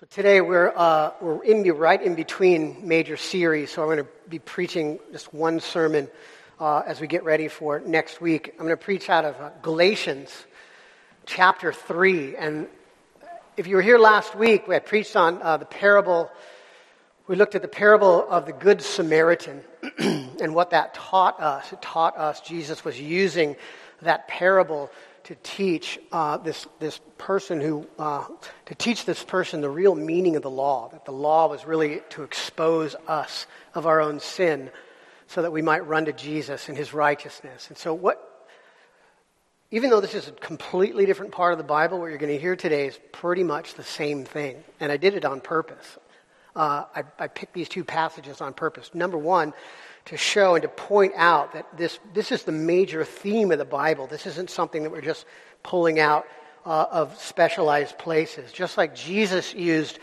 So today we're, uh, we're in, right in between major series, so I'm going to be preaching just one sermon uh, as we get ready for next week. I'm going to preach out of uh, Galatians chapter 3. And if you were here last week, we had preached on uh, the parable, we looked at the parable of the Good Samaritan and what that taught us. It taught us Jesus was using that parable to teach uh, this, this person who, uh, to teach this person the real meaning of the law, that the law was really to expose us of our own sin so that we might run to Jesus and his righteousness. And so, what, even though this is a completely different part of the Bible, what you're going to hear today is pretty much the same thing. And I did it on purpose. Uh, I, I picked these two passages on purpose. Number one, to show and to point out that this, this is the major theme of the Bible. This isn't something that we're just pulling out uh, of specialized places. Just like Jesus used,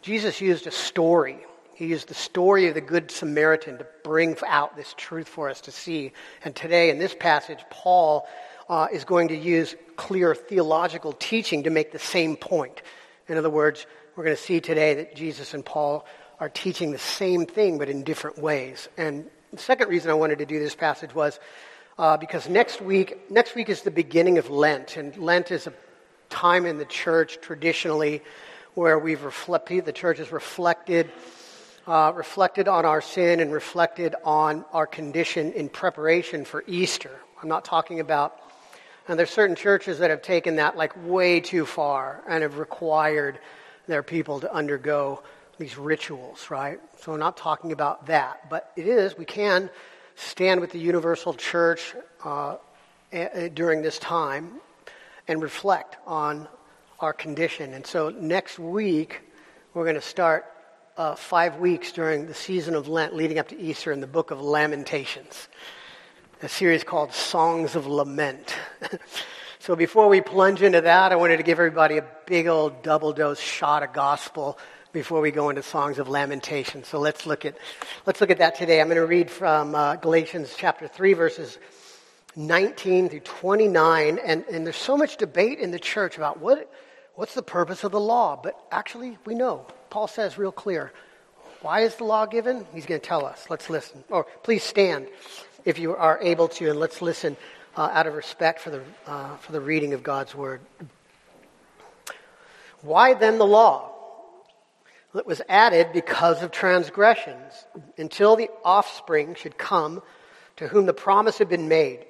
Jesus used a story. He used the story of the Good Samaritan to bring out this truth for us to see. And today, in this passage, Paul uh, is going to use clear theological teaching to make the same point. In other words, we're going to see today that Jesus and Paul are teaching the same thing, but in different ways. And the second reason I wanted to do this passage was uh, because next week, next week is the beginning of Lent, and Lent is a time in the church traditionally where we've reflected, the church has reflected, uh, reflected on our sin and reflected on our condition in preparation for Easter. I'm not talking about, and there's certain churches that have taken that like way too far and have required their people to undergo these rituals, right? So I'm not talking about that, but it is, we can stand with the universal church uh, during this time and reflect on our condition. And so next week, we're going to start uh, five weeks during the season of Lent leading up to Easter in the book of Lamentations, a series called Songs of Lament. so before we plunge into that, I wanted to give everybody a big old double dose shot of gospel before we go into songs of lamentation. So let's look at let's look at that today. I'm going to read from uh, Galatians chapter three, verses 19 through 29, and, and there's so much debate in the church about what what's the purpose of the law. But actually, we know. Paul says real clear. Why is the law given? He's going to tell us. Let's listen. Or please stand if you are able to, and let's listen uh, out of respect for the uh, for the reading of God's word. Why then the law? That was added because of transgressions, until the offspring should come to whom the promise had been made.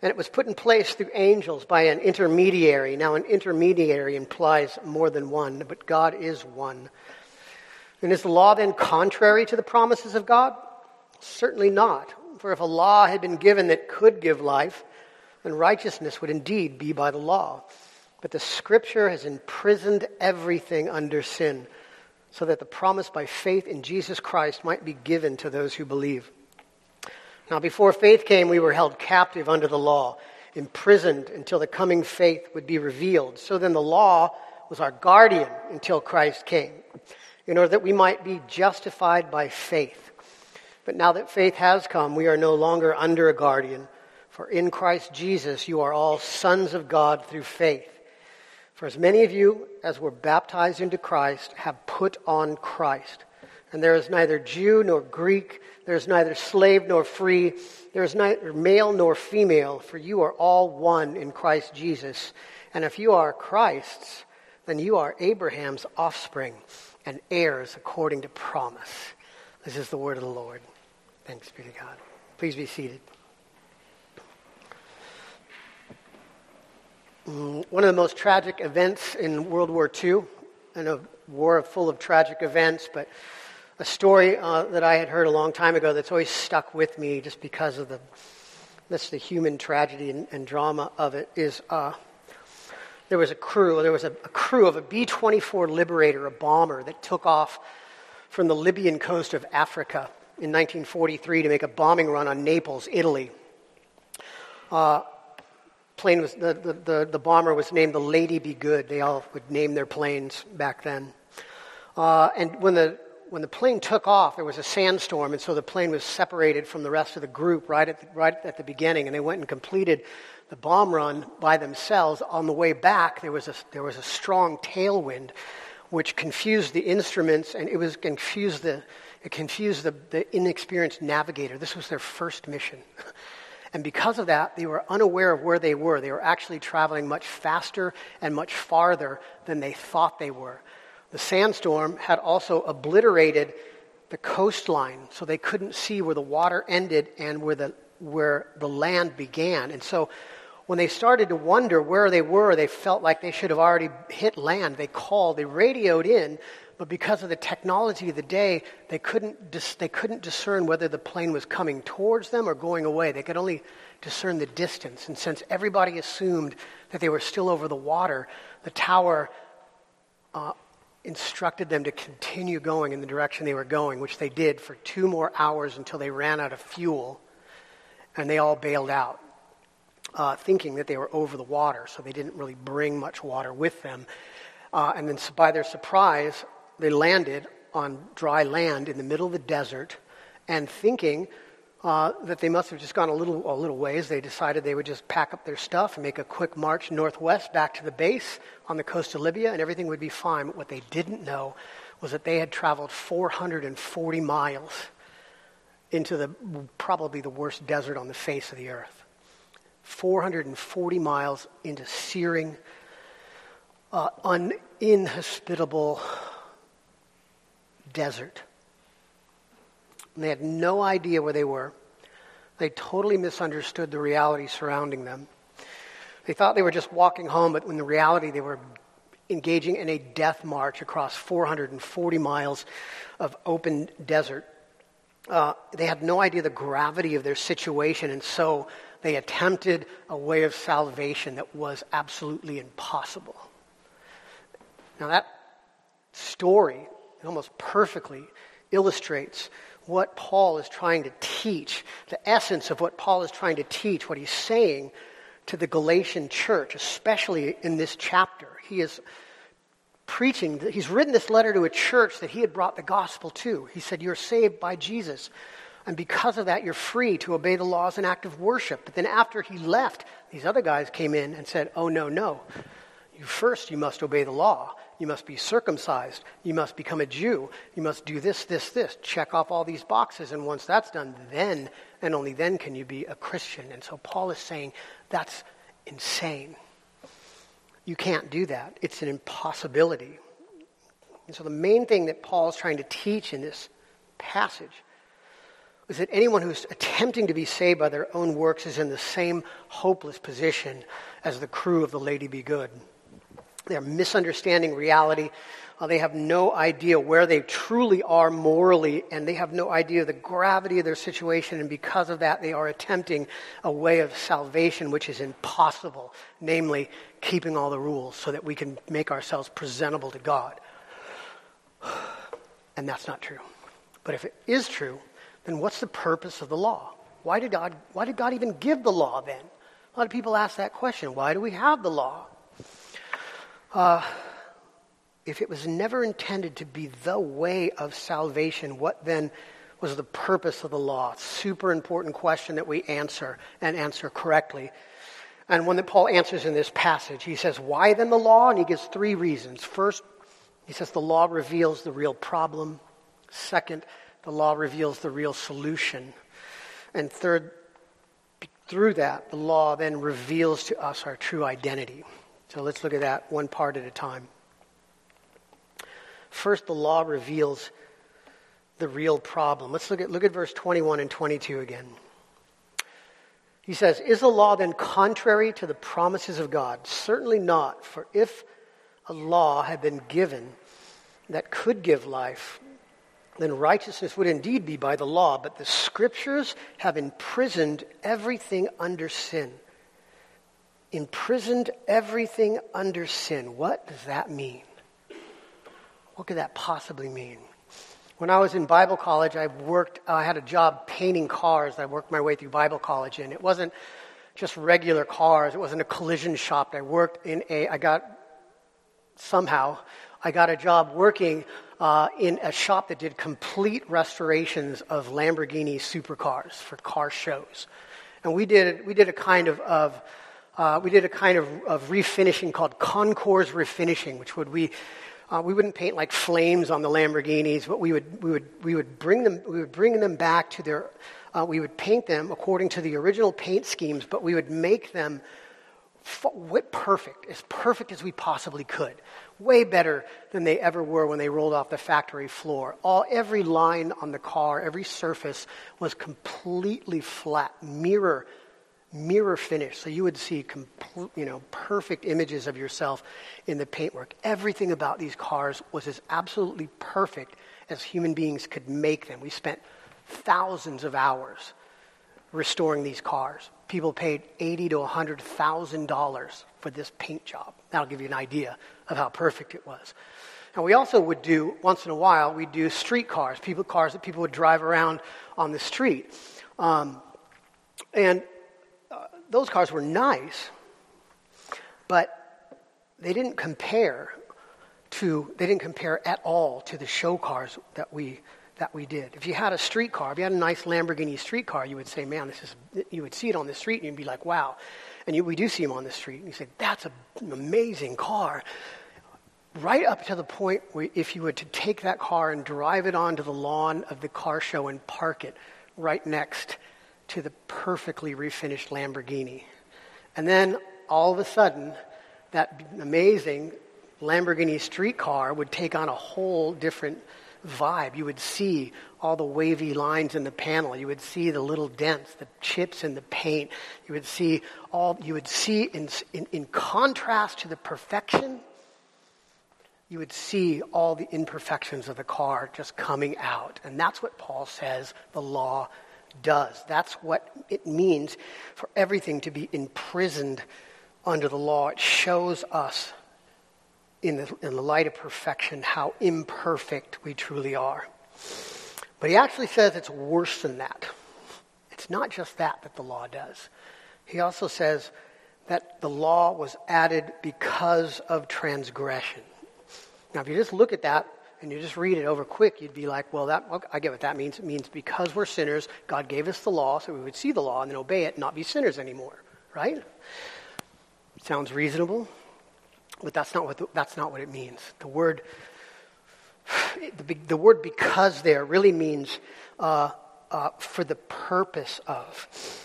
And it was put in place through angels by an intermediary. Now, an intermediary implies more than one, but God is one. And is the law then contrary to the promises of God? Certainly not. For if a law had been given that could give life, then righteousness would indeed be by the law. But the scripture has imprisoned everything under sin so that the promise by faith in Jesus Christ might be given to those who believe. Now, before faith came, we were held captive under the law, imprisoned until the coming faith would be revealed. So then the law was our guardian until Christ came, in order that we might be justified by faith. But now that faith has come, we are no longer under a guardian, for in Christ Jesus you are all sons of God through faith. For as many of you as were baptized into Christ have put on Christ. And there is neither Jew nor Greek, there is neither slave nor free, there is neither male nor female, for you are all one in Christ Jesus. And if you are Christ's, then you are Abraham's offspring and heirs according to promise. This is the word of the Lord. Thanks be to God. Please be seated. One of the most tragic events in World War II, and a war full of tragic events, but a story uh, that I had heard a long time ago that's always stuck with me just because of the that's the human tragedy and, and drama of it is uh, there was a crew there was a, a crew of a B-24 Liberator, a bomber that took off from the Libyan coast of Africa in 1943 to make a bombing run on Naples, Italy. Uh, plane was the, the, the, the, bomber was named the Lady Be Good. They all would name their planes back then. Uh, and when the when the plane took off, there was a sandstorm, and so the plane was separated from the rest of the group right at the, right at the beginning. And they went and completed the bomb run by themselves. On the way back, there was a there was a strong tailwind, which confused the instruments and it was confused the, it confused the, the inexperienced navigator. This was their first mission. And because of that, they were unaware of where they were. They were actually traveling much faster and much farther than they thought they were. The sandstorm had also obliterated the coastline, so they couldn't see where the water ended and where the, where the land began. And so when they started to wonder where they were, they felt like they should have already hit land. They called, they radioed in, but because of the technology of the day, they couldn't, dis- they couldn't discern whether the plane was coming towards them or going away. They could only discern the distance. And since everybody assumed that they were still over the water, the tower uh, instructed them to continue going in the direction they were going, which they did for two more hours until they ran out of fuel. And they all bailed out, uh, thinking that they were over the water, so they didn't really bring much water with them. Uh, and then, by their surprise, they landed on dry land in the middle of the desert and thinking uh, that they must have just gone a little, a little ways. They decided they would just pack up their stuff and make a quick march northwest back to the base on the coast of Libya, and everything would be fine. But what they didn't know was that they had traveled 440 miles into the probably the worst desert on the face of the earth. 440 miles into searing, uh, desert. And they had no idea where they were. They totally misunderstood the reality surrounding them. They thought they were just walking home, but in the reality, they were engaging in a death march across 440 miles of open desert. Uh, they had no idea the gravity of their situation, and so they attempted a way of salvation that was absolutely impossible. Now, that story it almost perfectly illustrates what Paul is trying to teach, the essence of what Paul is trying to teach, what he's saying to the Galatian church, especially in this chapter. He is preaching, he's written this letter to a church that he had brought the gospel to. He said, You're saved by Jesus. And because of that, you're free to obey the laws and act of worship. But then after he left, these other guys came in and said, Oh, no, no. You first, you must obey the law. You must be circumcised. You must become a Jew. You must do this, this, this. Check off all these boxes. And once that's done, then and only then can you be a Christian. And so Paul is saying that's insane. You can't do that. It's an impossibility. And so the main thing that Paul is trying to teach in this passage is that anyone who's attempting to be saved by their own works is in the same hopeless position as the crew of the Lady Be Good. They're misunderstanding reality. Uh, they have no idea where they truly are morally, and they have no idea the gravity of their situation. And because of that, they are attempting a way of salvation which is impossible, namely, keeping all the rules so that we can make ourselves presentable to God. And that's not true. But if it is true, then what's the purpose of the law? Why did God, why did God even give the law then? A lot of people ask that question. Why do we have the law? Uh, if it was never intended to be the way of salvation, what then was the purpose of the law? Super important question that we answer and answer correctly. And one that Paul answers in this passage. He says, Why then the law? And he gives three reasons. First, he says the law reveals the real problem. Second, the law reveals the real solution. And third, through that, the law then reveals to us our true identity. So let's look at that one part at a time. First, the law reveals the real problem. Let's look at, look at verse 21 and 22 again. He says, Is the law then contrary to the promises of God? Certainly not, for if a law had been given that could give life, then righteousness would indeed be by the law. But the scriptures have imprisoned everything under sin imprisoned everything under sin. What does that mean? What could that possibly mean? When I was in Bible college, I worked, I had a job painting cars. I worked my way through Bible college, and it wasn't just regular cars. It wasn't a collision shop. I worked in a, I got, somehow, I got a job working uh, in a shop that did complete restorations of Lamborghini supercars for car shows. And we did, we did a kind of, of uh, we did a kind of, of refinishing called concours refinishing, which would we Uh, we wouldn't paint like flames on the Lamborghinis, but we would, we would, we would, bring, them, we would bring them back to their, uh, we would paint them according to the original paint schemes, but we would make them perfect, as perfect as we possibly could. Way better than they ever were when they rolled off the factory floor. All, every line on the car, every surface was completely flat, mirror mirror finish. So you would see complete, you know, perfect images of yourself in the paintwork. Everything about these cars was as absolutely perfect as human beings could make them. We spent thousands of hours restoring these cars. People paid eighty to hundred thousand dollars for this paint job. That'll give you an idea of how perfect it was. And we also would do once in a while we'd do street cars, people cars that people would drive around on the street. Um, and those cars were nice, but they didn't compare to they didn't compare at all to the show cars that we that we did. If you had a street car, if you had a nice Lamborghini street car, you would say, "Man, this is." You would see it on the street and you'd be like, "Wow!" And you, we do see them on the street, and you say, "That's a, an amazing car." Right up to the point where, if you were to take that car and drive it onto the lawn of the car show and park it right next to the perfectly refinished Lamborghini. And then all of a sudden, that amazing Lamborghini street car would take on a whole different vibe. You would see all the wavy lines in the panel. You would see the little dents, the chips in the paint. You would see all, you would see in, in, in contrast to the perfection, you would see all the imperfections of the car just coming out. And that's what Paul says the law does. That's what it means for everything to be imprisoned under the law. It shows us, in the, in the light of perfection, how imperfect we truly are. But he actually says it's worse than that. It's not just that that the law does. He also says that the law was added because of transgression. Now, if you just look at that and you just read it over quick, you'd be like, well, that, okay, I get what that means. It means because we're sinners, God gave us the law so we would see the law and then obey it and not be sinners anymore, right? Sounds reasonable, but that's not what, the, that's not what it means. The word, the, the word because there really means uh, uh, for the purpose of.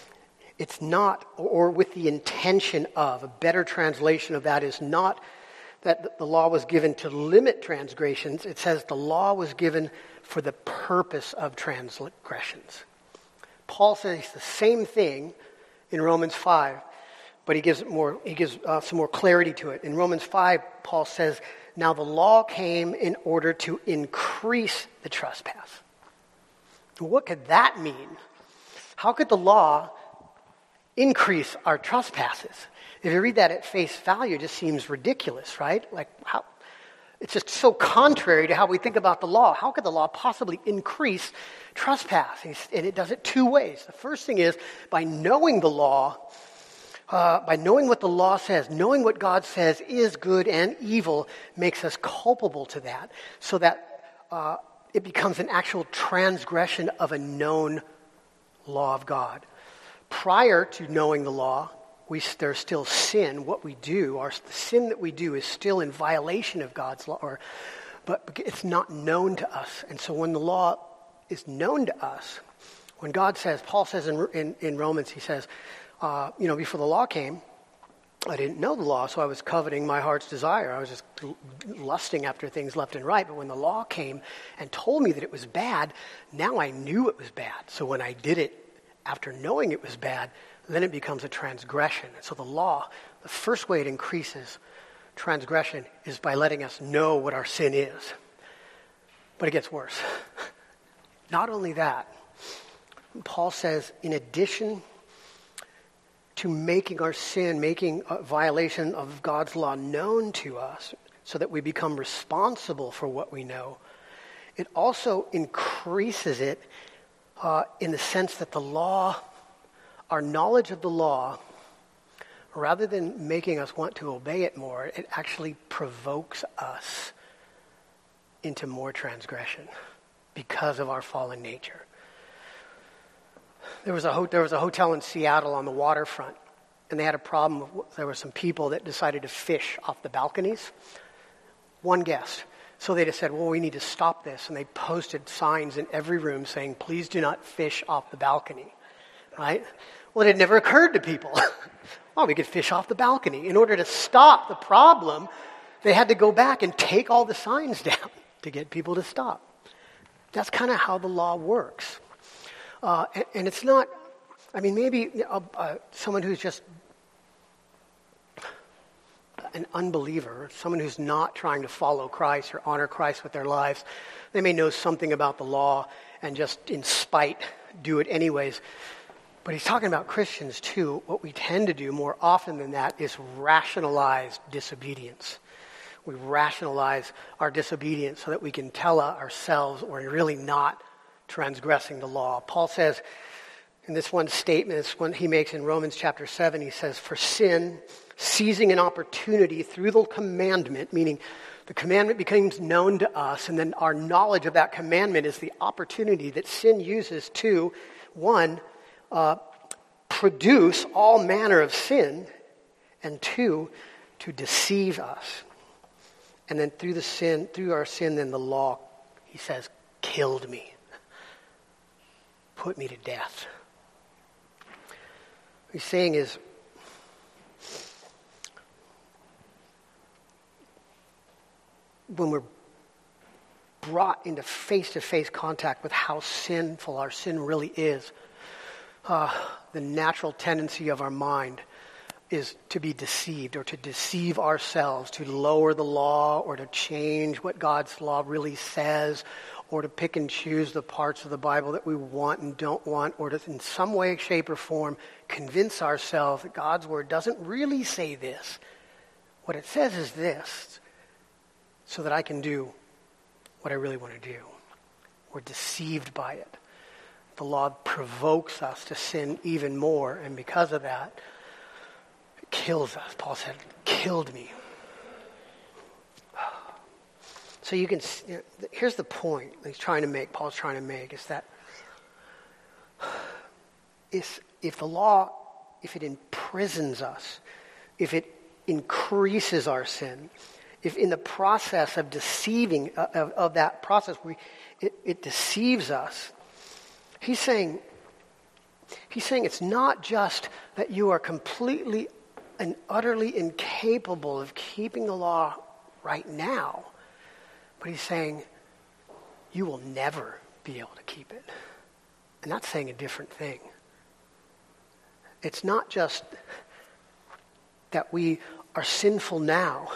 It's not, or with the intention of. A better translation of that is not that the law was given to limit transgressions. It says the law was given for the purpose of transgressions. Paul says the same thing in Romans 5, but he gives, more, he gives uh, some more clarity to it. In Romans 5, Paul says, Now the law came in order to increase the trespass. What could that mean? How could the law increase our trespasses? If you read that at face value, it just seems ridiculous, right? Like, how, it's just so contrary to how we think about the law. How could the law possibly increase trespass? And it does it two ways. The first thing is by knowing the law, uh, by knowing what the law says, knowing what God says is good and evil makes us culpable to that, so that uh, it becomes an actual transgression of a known law of God. Prior to knowing the law, we, there's still sin. What we do, our, the sin that we do is still in violation of God's law, or, but it's not known to us. And so when the law is known to us, when God says, Paul says in, in, in Romans, he says, uh, you know, before the law came, I didn't know the law, so I was coveting my heart's desire. I was just lusting after things left and right. But when the law came and told me that it was bad, now I knew it was bad. So when I did it after knowing it was bad, then it becomes a transgression. And So the law, the first way it increases transgression is by letting us know what our sin is. But it gets worse. Not only that, Paul says, in addition to making our sin, making a violation of God's law known to us, so that we become responsible for what we know, it also increases it uh, in the sense that the law our knowledge of the law, rather than making us want to obey it more, it actually provokes us into more transgression because of our fallen nature. There was a, ho- there was a hotel in Seattle on the waterfront, and they had a problem. There were some people that decided to fish off the balconies. One guest. So they just said, well, we need to stop this. And they posted signs in every room saying, please do not fish off the balcony. Right? Well, it had never occurred to people. well, we could fish off the balcony. In order to stop the problem, they had to go back and take all the signs down to get people to stop. That's kind of how the law works. Uh, and, and, it's not, I mean, maybe uh, uh, someone who's just an unbeliever, someone who's not trying to follow Christ or honor Christ with their lives, they may know something about the law and just in spite do it anyways. But he's talking about Christians too. What we tend to do more often than that is rationalize disobedience. We rationalize our disobedience so that we can tell ourselves we're really not transgressing the law. Paul says in this one statement, this one he makes in Romans chapter 7, he says, For sin, seizing an opportunity through the commandment, meaning the commandment becomes known to us, and then our knowledge of that commandment is the opportunity that sin uses to, one, uh, produce all manner of sin, and two, to deceive us. And then through the sin, through our sin, then the law, he says, killed me, put me to death. What he's saying is, when we're brought into face to face contact with how sinful our sin really is, uh, the natural tendency of our mind is to be deceived or to deceive ourselves, to lower the law or to change what God's law really says or to pick and choose the parts of the Bible that we want and don't want or to, in some way, shape, or form, convince ourselves that God's Word doesn't really say this. What it says is this, so that I can do what I really want to do. We're deceived by it the law provokes us to sin even more, and because of that, it kills us. Paul said, killed me. So you can, you know, here's the point he's trying to make, Paul's trying to make, is that if, if the law, if it imprisons us, if it increases our sin, if in the process of deceiving, uh, of, of that process, we, it, it deceives us, He's saying, he's saying it's not just that you are completely and utterly incapable of keeping the law right now, but he's saying you will never be able to keep it. And that's saying a different thing. It's not just that we are sinful now,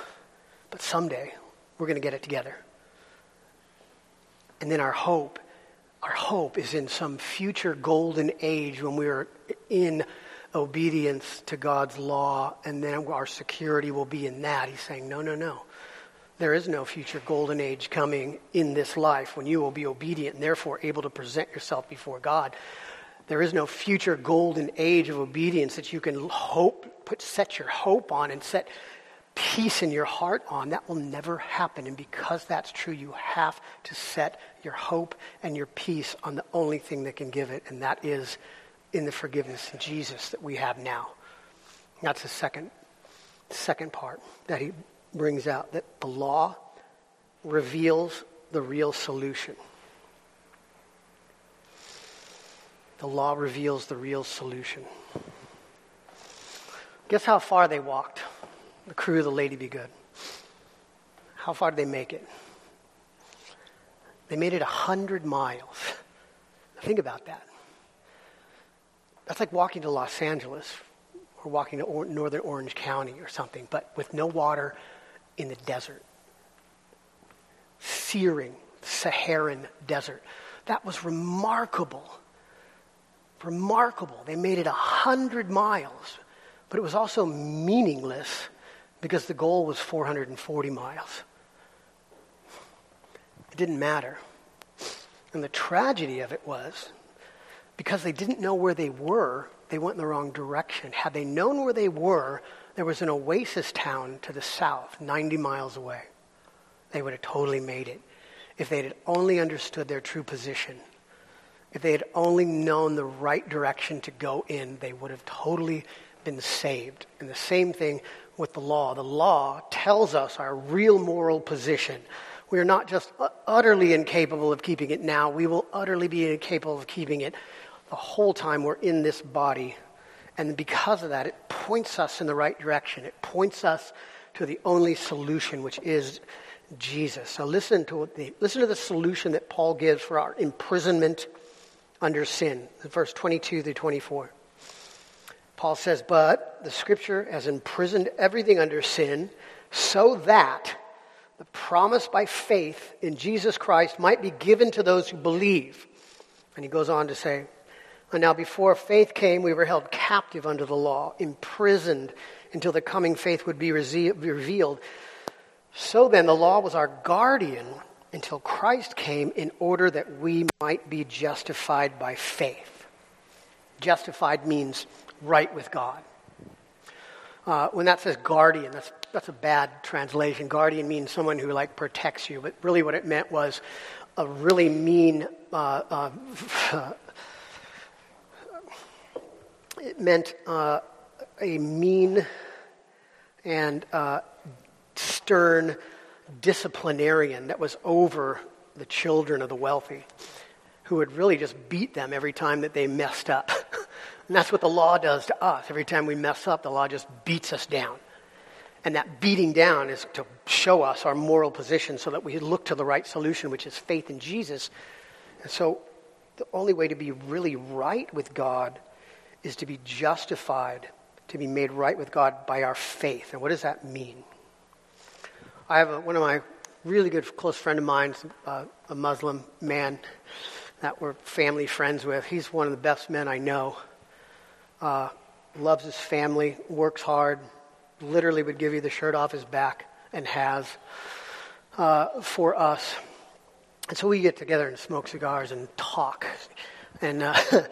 but someday we're going to get it together. And then our hope our hope is in some future golden age when we are in obedience to God's law, and then our security will be in that. He's saying, no, no, no. There is no future golden age coming in this life when you will be obedient and therefore able to present yourself before God. There is no future golden age of obedience that you can hope, put, set your hope on and set peace in your heart on. That will never happen. And because that's true, you have to set your hope and your peace on the only thing that can give it, and that is in the forgiveness in Jesus that we have now. That's the second, second part that he brings out that the law reveals the real solution. The law reveals the real solution. Guess how far they walked? the crew of the Lady Be Good. How far did they make it? They made it 100 miles. Think about that. That's like walking to Los Angeles or walking to or- northern Orange County or something, but with no water in the desert. Searing Saharan desert. That was remarkable. Remarkable. They made it 100 miles, but it was also meaningless because the goal was 440 miles. It didn't matter. And the tragedy of it was because they didn't know where they were, they went in the wrong direction. Had they known where they were, there was an oasis town to the south, 90 miles away. They would have totally made it if they had only understood their true position. If they had only known the right direction to go in, they would have totally been saved. And the same thing with the law. The law tells us our real moral position. We are not just utterly incapable of keeping it now, we will utterly be incapable of keeping it the whole time we're in this body. And because of that, it points us in the right direction. It points us to the only solution, which is Jesus. So listen to the, listen to the solution that Paul gives for our imprisonment under sin, verse 22 through 24. Paul says, But the scripture has imprisoned everything under sin so that the promise by faith in Jesus Christ might be given to those who believe. And he goes on to say, And now before faith came, we were held captive under the law, imprisoned until the coming faith would be revealed. So then, the law was our guardian until Christ came in order that we might be justified by faith. Justified means right with God. Uh, when that says guardian, that's, that's a bad translation. Guardian means someone who like protects you, but really what it meant was a really mean. Uh, uh, it meant uh, a mean and uh, stern disciplinarian that was over the children of the wealthy who would really just beat them every time that they messed up. and that's what the law does to us. Every time we mess up, the law just beats us down. And that beating down is to show us our moral position so that we look to the right solution, which is faith in Jesus. And so the only way to be really right with God is to be justified, to be made right with God by our faith. And what does that mean? I have a, one of my really good close friend of mine, uh, a Muslim man that we're family friends with. He's one of the best men I know. Uh, loves his family, works hard, literally would give you the shirt off his back, and has uh, for us. And so we get together and smoke cigars and talk. And uh,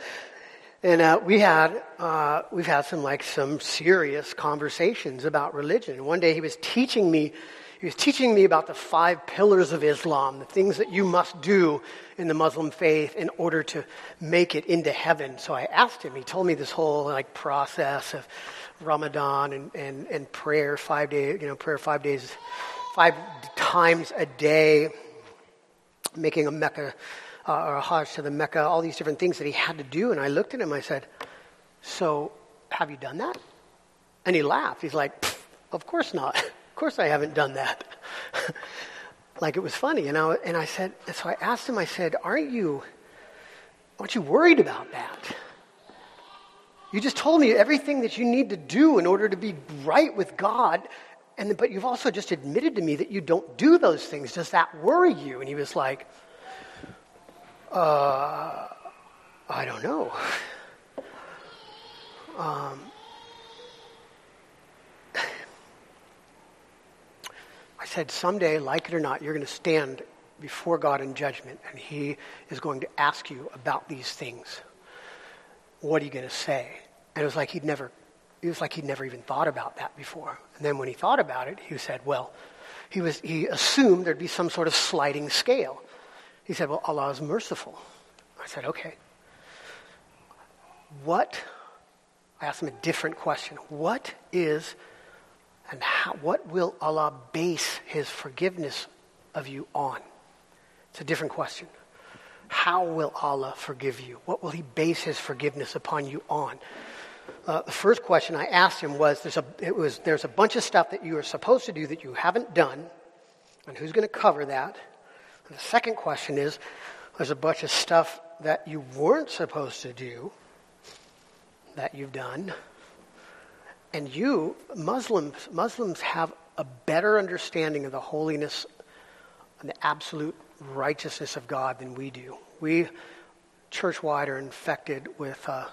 and uh, we had uh, we've had some like some serious conversations about religion. One day he was teaching me he was teaching me about the five pillars of Islam, the things that you must do in the Muslim faith in order to make it into heaven. So I asked him, he told me this whole like process of Ramadan and, and, and prayer five days, you know, prayer five days, five times a day, making a Mecca uh, or a Hajj to the Mecca, all these different things that he had to do. And I looked at him, I said, so have you done that? And he laughed. He's like, of course not. Of course I haven't done that. like it was funny. And I, and I said, so I asked him, I said, aren't you, aren't you worried about that? You just told me everything that you need to do in order to be right with God. And, but you've also just admitted to me that you don't do those things. Does that worry you? And he was like, uh, I don't know. Um, I said, someday, like it or not, you're going to stand before God in judgment, and He is going to ask you about these things. What are you going to say? And it was like he'd never, it was like he'd never even thought about that before. And then when he thought about it, he said, well, he was, he assumed there'd be some sort of sliding scale. He said, well, Allah is merciful. I said, okay. What? I asked him a different question. What is and how, what will Allah base his forgiveness of you on? It's a different question. How will Allah forgive you? What will he base his forgiveness upon you on? Uh, the first question I asked him was there's, a, it was there's a bunch of stuff that you are supposed to do that you haven't done, and who's going to cover that? And the second question is there's a bunch of stuff that you weren't supposed to do that you've done, and you, Muslims, Muslims have a better understanding of the holiness and the absolute righteousness of God than we do. We, church-wide, are infected with uh,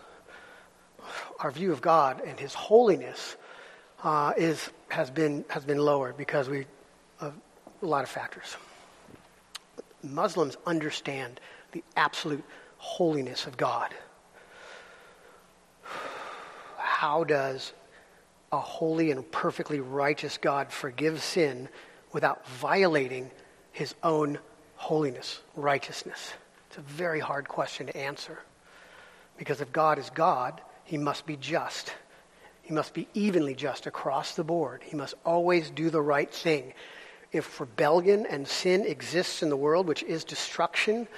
our view of God and His holiness uh, is has been has been lowered because we of a lot of factors. Muslims understand the absolute holiness of God. How does a holy and perfectly righteous God forgive sin without violating his own holiness, righteousness? It's a very hard question to answer. Because if God is God, he must be just. He must be evenly just across the board. He must always do the right thing. if rebellion and sin exists in the world, which is destruction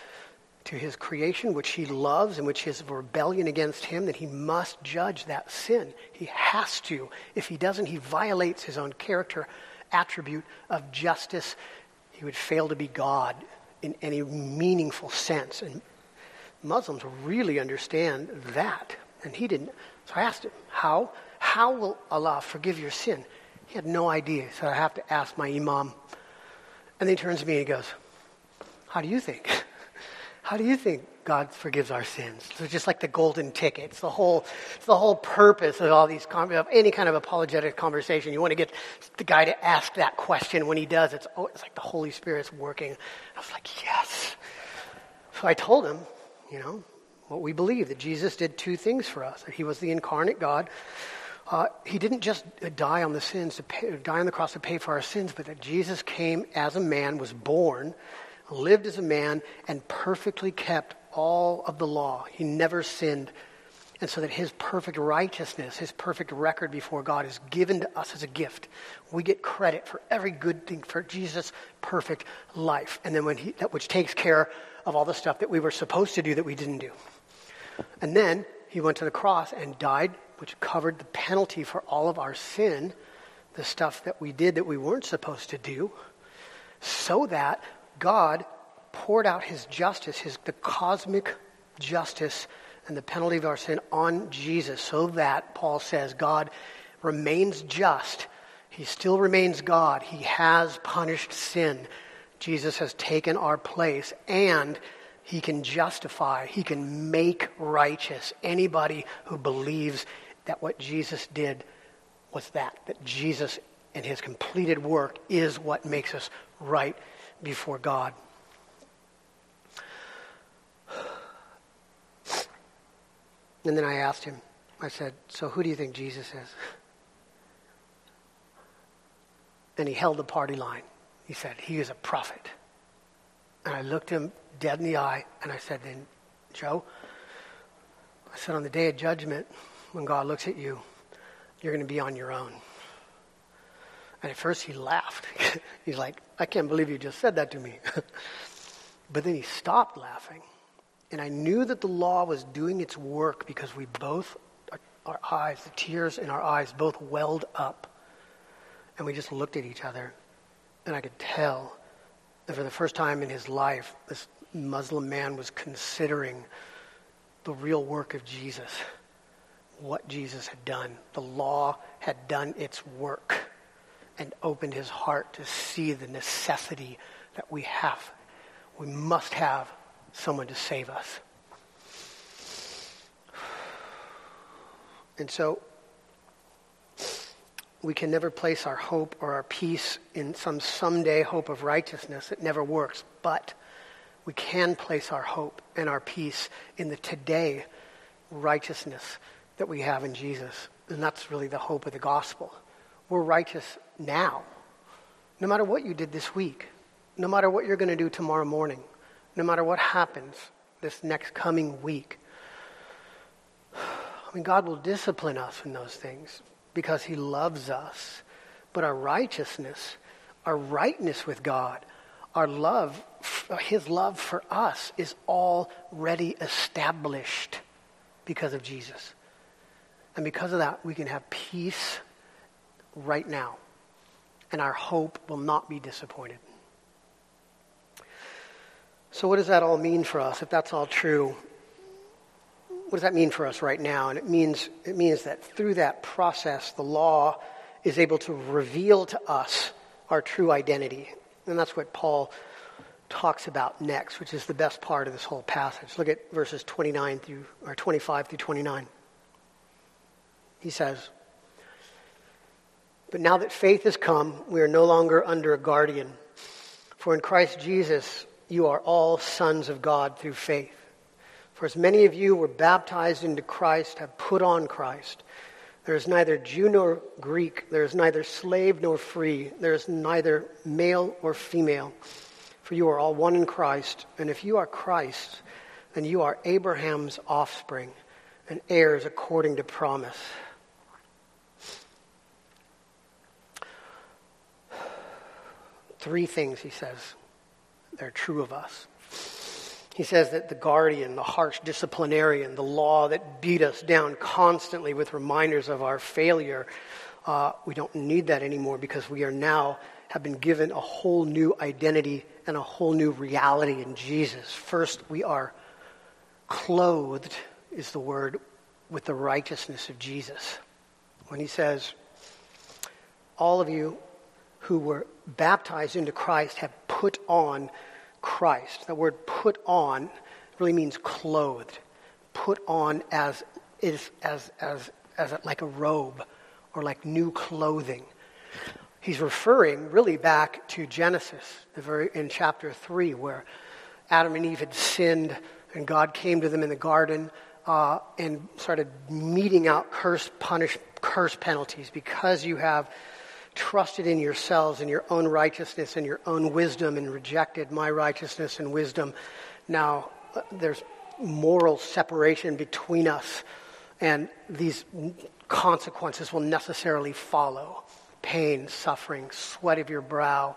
to his creation, which he loves, and which is rebellion against him, then he must judge that sin. He has to. If he doesn't, he violates his own character attribute of justice. Would fail to be God in any meaningful sense. And Muslims really understand that. And he didn't. So I asked him, How? How will Allah forgive your sin? He had no idea. So I have to ask my Imam. And he turns to me and he goes, How do you think? How do you think God forgives our sins? So just like the golden ticket. It's the whole, it's the whole purpose of all these, of any kind of apologetic conversation. You want to get the guy to ask that question. When he does, it's, oh, it's like the Holy Spirit's working. I was like, yes. So I told him, you know, what we believe that Jesus did two things for us. That he was the incarnate God. Uh, he didn't just die on the sins to pay, die on the cross to pay for our sins, but that Jesus came as a man, was born, lived as a man, and perfectly kept all of the law. He never sinned. And so that his perfect righteousness, his perfect record before God is given to us as a gift. We get credit for every good thing for Jesus' perfect life. And then when he, that which takes care of all the stuff that we were supposed to do that we didn't do. And then he went to the cross and died, which covered the penalty for all of our sin, the stuff that we did that we weren't supposed to do, so that God poured out his justice, his the cosmic justice and the penalty of our sin on Jesus, so that Paul says God remains just. He still remains God. He has punished sin. Jesus has taken our place and he can justify, he can make righteous anybody who believes that what Jesus did was that, that Jesus and his completed work is what makes us right before God. And then I asked him, I said, So who do you think Jesus is? And he held the party line. He said, He is a prophet. And I looked him dead in the eye and I said, Then, Joe, I said, on the day of judgment, when God looks at you, you're going to be on your own. And at first he laughed. He's like, I can't believe you just said that to me. but then he stopped laughing. And I knew that the law was doing its work because we both, our, our eyes, the tears in our eyes, both welled up. And we just looked at each other. And I could tell that for the first time in his life, this Muslim man was considering the real work of Jesus, what Jesus had done. The law had done its work and opened his heart to see the necessity that we have. We must have someone to save us. And so we can never place our hope or our peace in some someday hope of righteousness. It never works. But we can place our hope and our peace in the today righteousness that we have in Jesus. And that's really the hope of the gospel. We're righteous now. No matter what you did this week, no matter what you're going to do tomorrow morning, no matter what happens this next coming week. I mean, God will discipline us in those things because he loves us. But our righteousness, our rightness with God, our love, his love for us is already established because of Jesus. And because of that, we can have peace right now. And our hope will not be disappointed. So, what does that all mean for us if that's all true? what does that mean for us right now? And it means, it means that through that process, the law is able to reveal to us our true identity. And that's what Paul talks about next, which is the best part of this whole passage. Look at verses 29 through, or 25 through 29. He says, But now that faith has come, we are no longer under a guardian. For in Christ Jesus, you are all sons of God through faith. For as many of you were baptized into Christ, have put on Christ. There is neither Jew nor Greek, there is neither slave nor free, there is neither male or female, for you are all one in Christ. And if you are Christ, then you are Abraham's offspring and heirs according to promise. Three things he says that are true of us. He says that the guardian, the harsh disciplinarian, the law that beat us down constantly with reminders of our failure, uh, we don't need that anymore because we are now have been given a whole new identity and a whole new reality in Jesus. First, we are clothed, is the word, with the righteousness of Jesus. When he says, All of you who were baptized into Christ have put on Christ. The word put on really means clothed. Put on as, is, as, as, as a, like a robe or like new clothing. He's referring really back to Genesis, the very, in chapter 3, where Adam and Eve had sinned and God came to them in the garden uh, and started meting out curse, punish, curse penalties because you have trusted in yourselves and your own righteousness and your own wisdom and rejected my righteousness and wisdom. Now, there's moral separation between us, and these consequences will necessarily follow pain, suffering, sweat of your brow.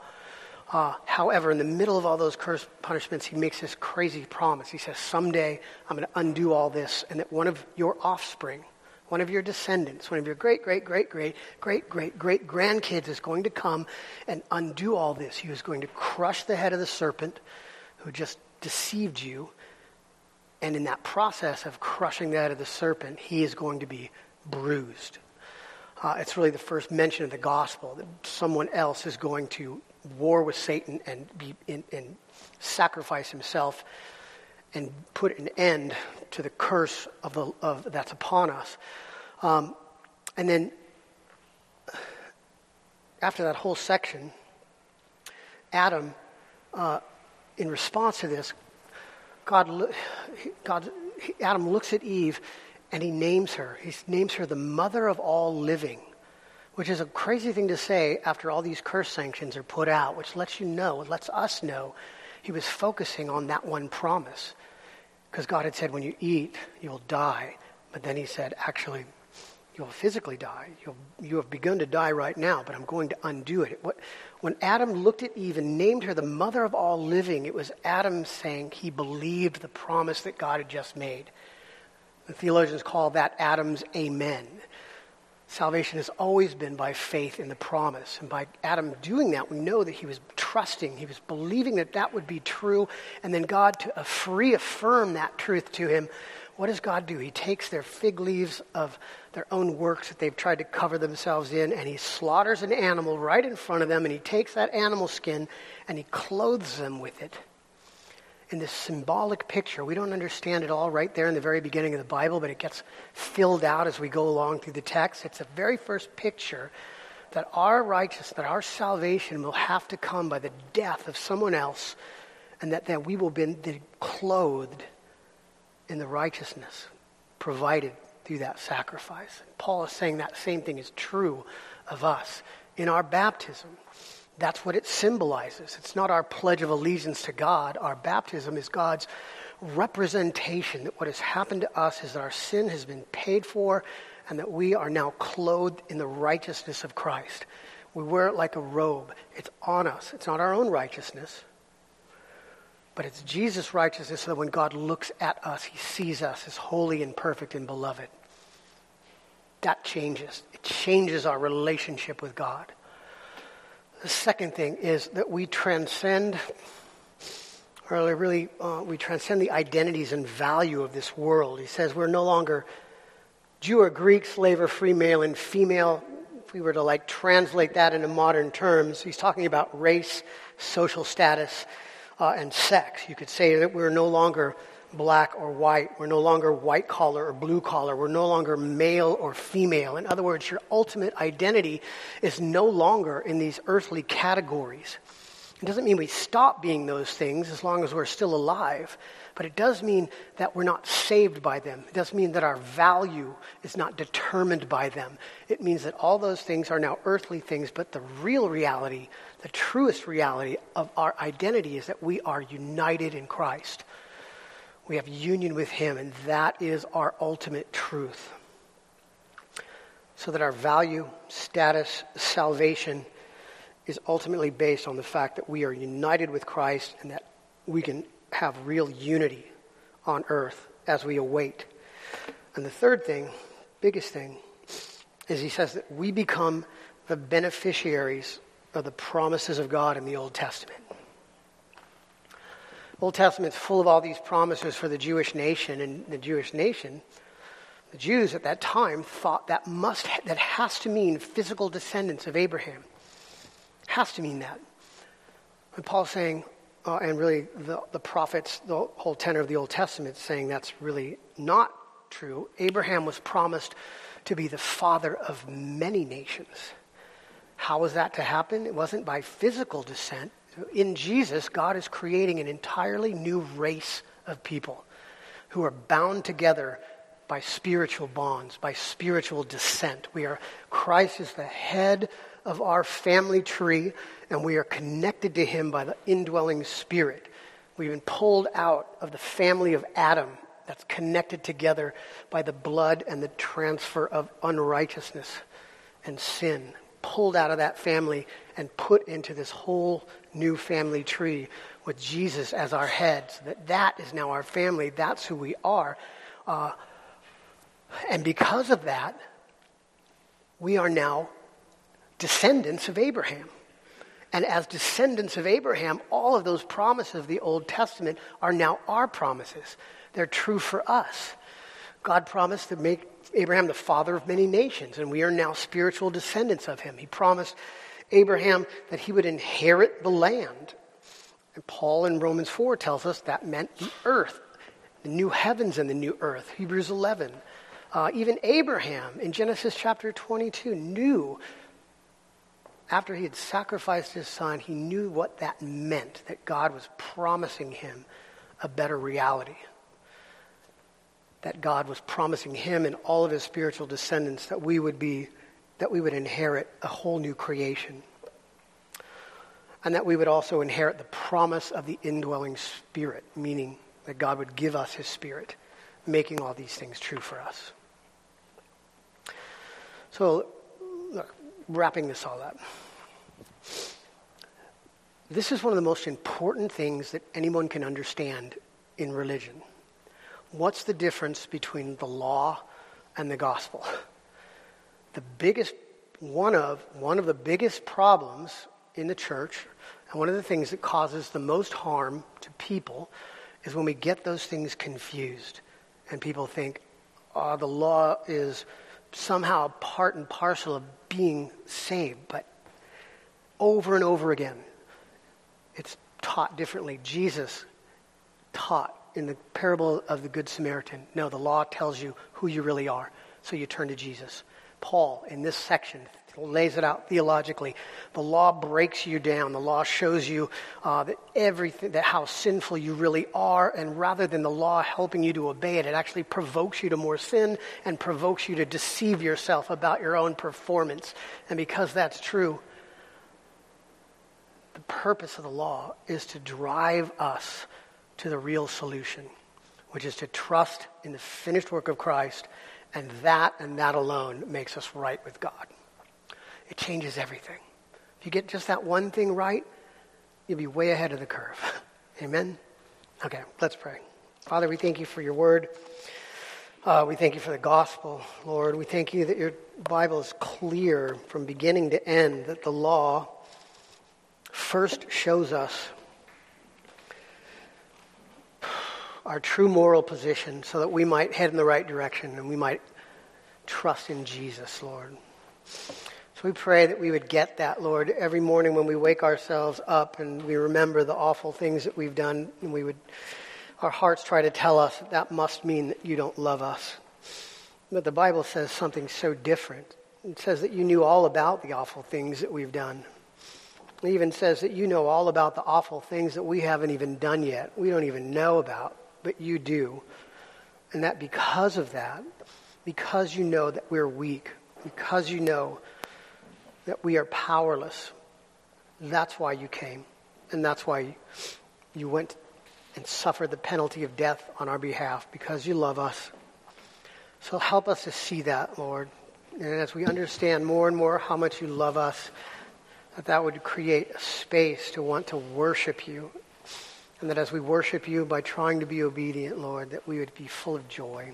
Uh, however, in the middle of all those curse punishments, he makes this crazy promise. He says, Someday I'm going to undo all this, and that one of your offspring, one of your descendants, one of your great, great, great, great, great, great, great grandkids is going to come and undo all this. He is going to crush the head of the serpent who just deceived you. And in that process of crushing the head of the serpent, he is going to be bruised. Uh, it's really the first mention of the gospel that someone else is going to war with Satan and, be, and sacrifice himself and put an end to the curse of the, of, that's upon us. Um, and then after that whole section, Adam, uh, in response to this, God, God, Adam looks at Eve and he names her. He names her the mother of all living, which is a crazy thing to say after all these curse sanctions are put out, which lets you know, lets us know he was focusing on that one promise. Because God had said, when you eat, you'll die. But then he said, actually, you'll physically die. You'll, you have begun to die right now, but I'm going to undo it. What, when Adam looked at Eve and named her the mother of all living, it was Adam saying he believed the promise that God had just made. The theologians call that Adam's amen. Salvation has always been by faith in the promise. And by Adam doing that, we know that he was trusting, he was believing that that would be true. And then God, to reaffirm that truth to him, what does God do? He takes their fig leaves of their own works that they've tried to cover themselves in, and he slaughters an animal right in front of them, and he takes that animal skin and he clothes them with it in this symbolic picture. We don't understand it all right there in the very beginning of the Bible, but it gets filled out as we go along through the text. It's the very first picture that our righteousness, that our salvation will have to come by the death of someone else, and that, that we will be clothed in the righteousness provided through that sacrifice. Paul is saying that same thing is true of us in our baptism. That's what it symbolizes. It's not our pledge of allegiance to God. Our baptism is God's representation that what has happened to us is that our sin has been paid for and that we are now clothed in the righteousness of Christ. We wear it like a robe. It's on us. It's not our own righteousness, but it's Jesus' righteousness so that when God looks at us, he sees us as holy and perfect and beloved. That changes. It changes our relationship with God. The second thing is that we transcend, or really, uh, we transcend the identities and value of this world. He says we're no longer Jew or Greek, slave or free, male and female. If we were to like translate that into modern terms, he's talking about race, social status, uh, and sex. You could say that we're no longer black or white. We're no longer white collar or blue collar. We're no longer male or female. In other words, your ultimate identity is no longer in these earthly categories. It doesn't mean we stop being those things as long as we're still alive, but it does mean that we're not saved by them. It does mean that our value is not determined by them. It means that all those things are now earthly things, but the real reality, the truest reality of our identity is that we are united in Christ. We have union with Him, and that is our ultimate truth. So that our value, status, salvation is ultimately based on the fact that we are united with Christ and that we can have real unity on earth as we await. And the third thing, biggest thing, is he says that we become the beneficiaries of the promises of God in the Old Testament. Old Testament's full of all these promises for the Jewish nation, and the Jewish nation, the Jews at that time thought that must that has to mean physical descendants of Abraham. Has to mean that. And Paul's saying, uh, and really the, the prophets, the whole tenor of the Old Testament, saying that's really not true. Abraham was promised to be the father of many nations. How was that to happen? It wasn't by physical descent. In Jesus, God is creating an entirely new race of people who are bound together by spiritual bonds, by spiritual descent. We are Christ is the head of our family tree, and we are connected to him by the indwelling spirit. We've been pulled out of the family of Adam that's connected together by the blood and the transfer of unrighteousness and sin. Pulled out of that family and put into this whole new family tree with Jesus as our head. So that that is now our family. That's who we are. Uh, and because of that, we are now descendants of Abraham. And as descendants of Abraham, all of those promises of the Old Testament are now our promises. They're true for us. God promised to make Abraham the father of many nations, and we are now spiritual descendants of him. He promised Abraham that he would inherit the land. And Paul in Romans 4 tells us that meant the earth, the new heavens and the new earth. Hebrews 11. Uh, even Abraham in Genesis chapter 22 knew after he had sacrificed his son, he knew what that meant, that God was promising him a better reality. That God was promising him and all of his spiritual descendants that we would be, that we would inherit a whole new creation. And that we would also inherit the promise of the indwelling spirit, meaning that God would give us his spirit, making all these things true for us. So, look, wrapping this all up. This is one of the most important things that anyone can understand in religion. What's the difference between the law and the gospel? The biggest one of one of the biggest problems in the church and one of the things that causes the most harm to people is when we get those things confused and people think oh, the law is somehow part and parcel of being saved. But over and over again, it's taught differently. Jesus taught in the parable of the Good Samaritan no, the law tells you who you really are, so you turn to Jesus. Paul, in this section, lays it out theologically. The law breaks you down. The law shows you uh, that everything, that how sinful you really are, and rather than the law helping you to obey it, it actually provokes you to more sin and provokes you to deceive yourself about your own performance. And because that's true, the purpose of the law is to drive us to the real solution, which is to trust in the finished work of Christ, and that and that alone makes us right with God. It changes everything. If you get just that one thing right, you'll be way ahead of the curve. Amen? Okay, let's pray. Father, we thank you for your word. Uh, we thank you for the gospel, Lord. We thank you that your Bible is clear from beginning to end, that the law first shows us our true moral position so that we might head in the right direction and we might trust in Jesus, Lord. So we pray that we would get that, Lord, every morning when we wake ourselves up and we remember the awful things that we've done, and we would, our hearts try to tell us that, that must mean that you don't love us. But the Bible says something so different. It says that you knew all about the awful things that we've done. It even says that you know all about the awful things that we haven't even done yet, we don't even know about, but you do. And that because of that, because you know that we're weak, because you know that we are powerless. That's why you came. And that's why you went and suffered the penalty of death on our behalf because you love us. So help us to see that, Lord. And as we understand more and more how much you love us, that that would create a space to want to worship you. And that as we worship you by trying to be obedient, Lord, that we would be full of joy.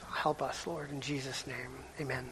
So help us, Lord, in Jesus' name. Amen.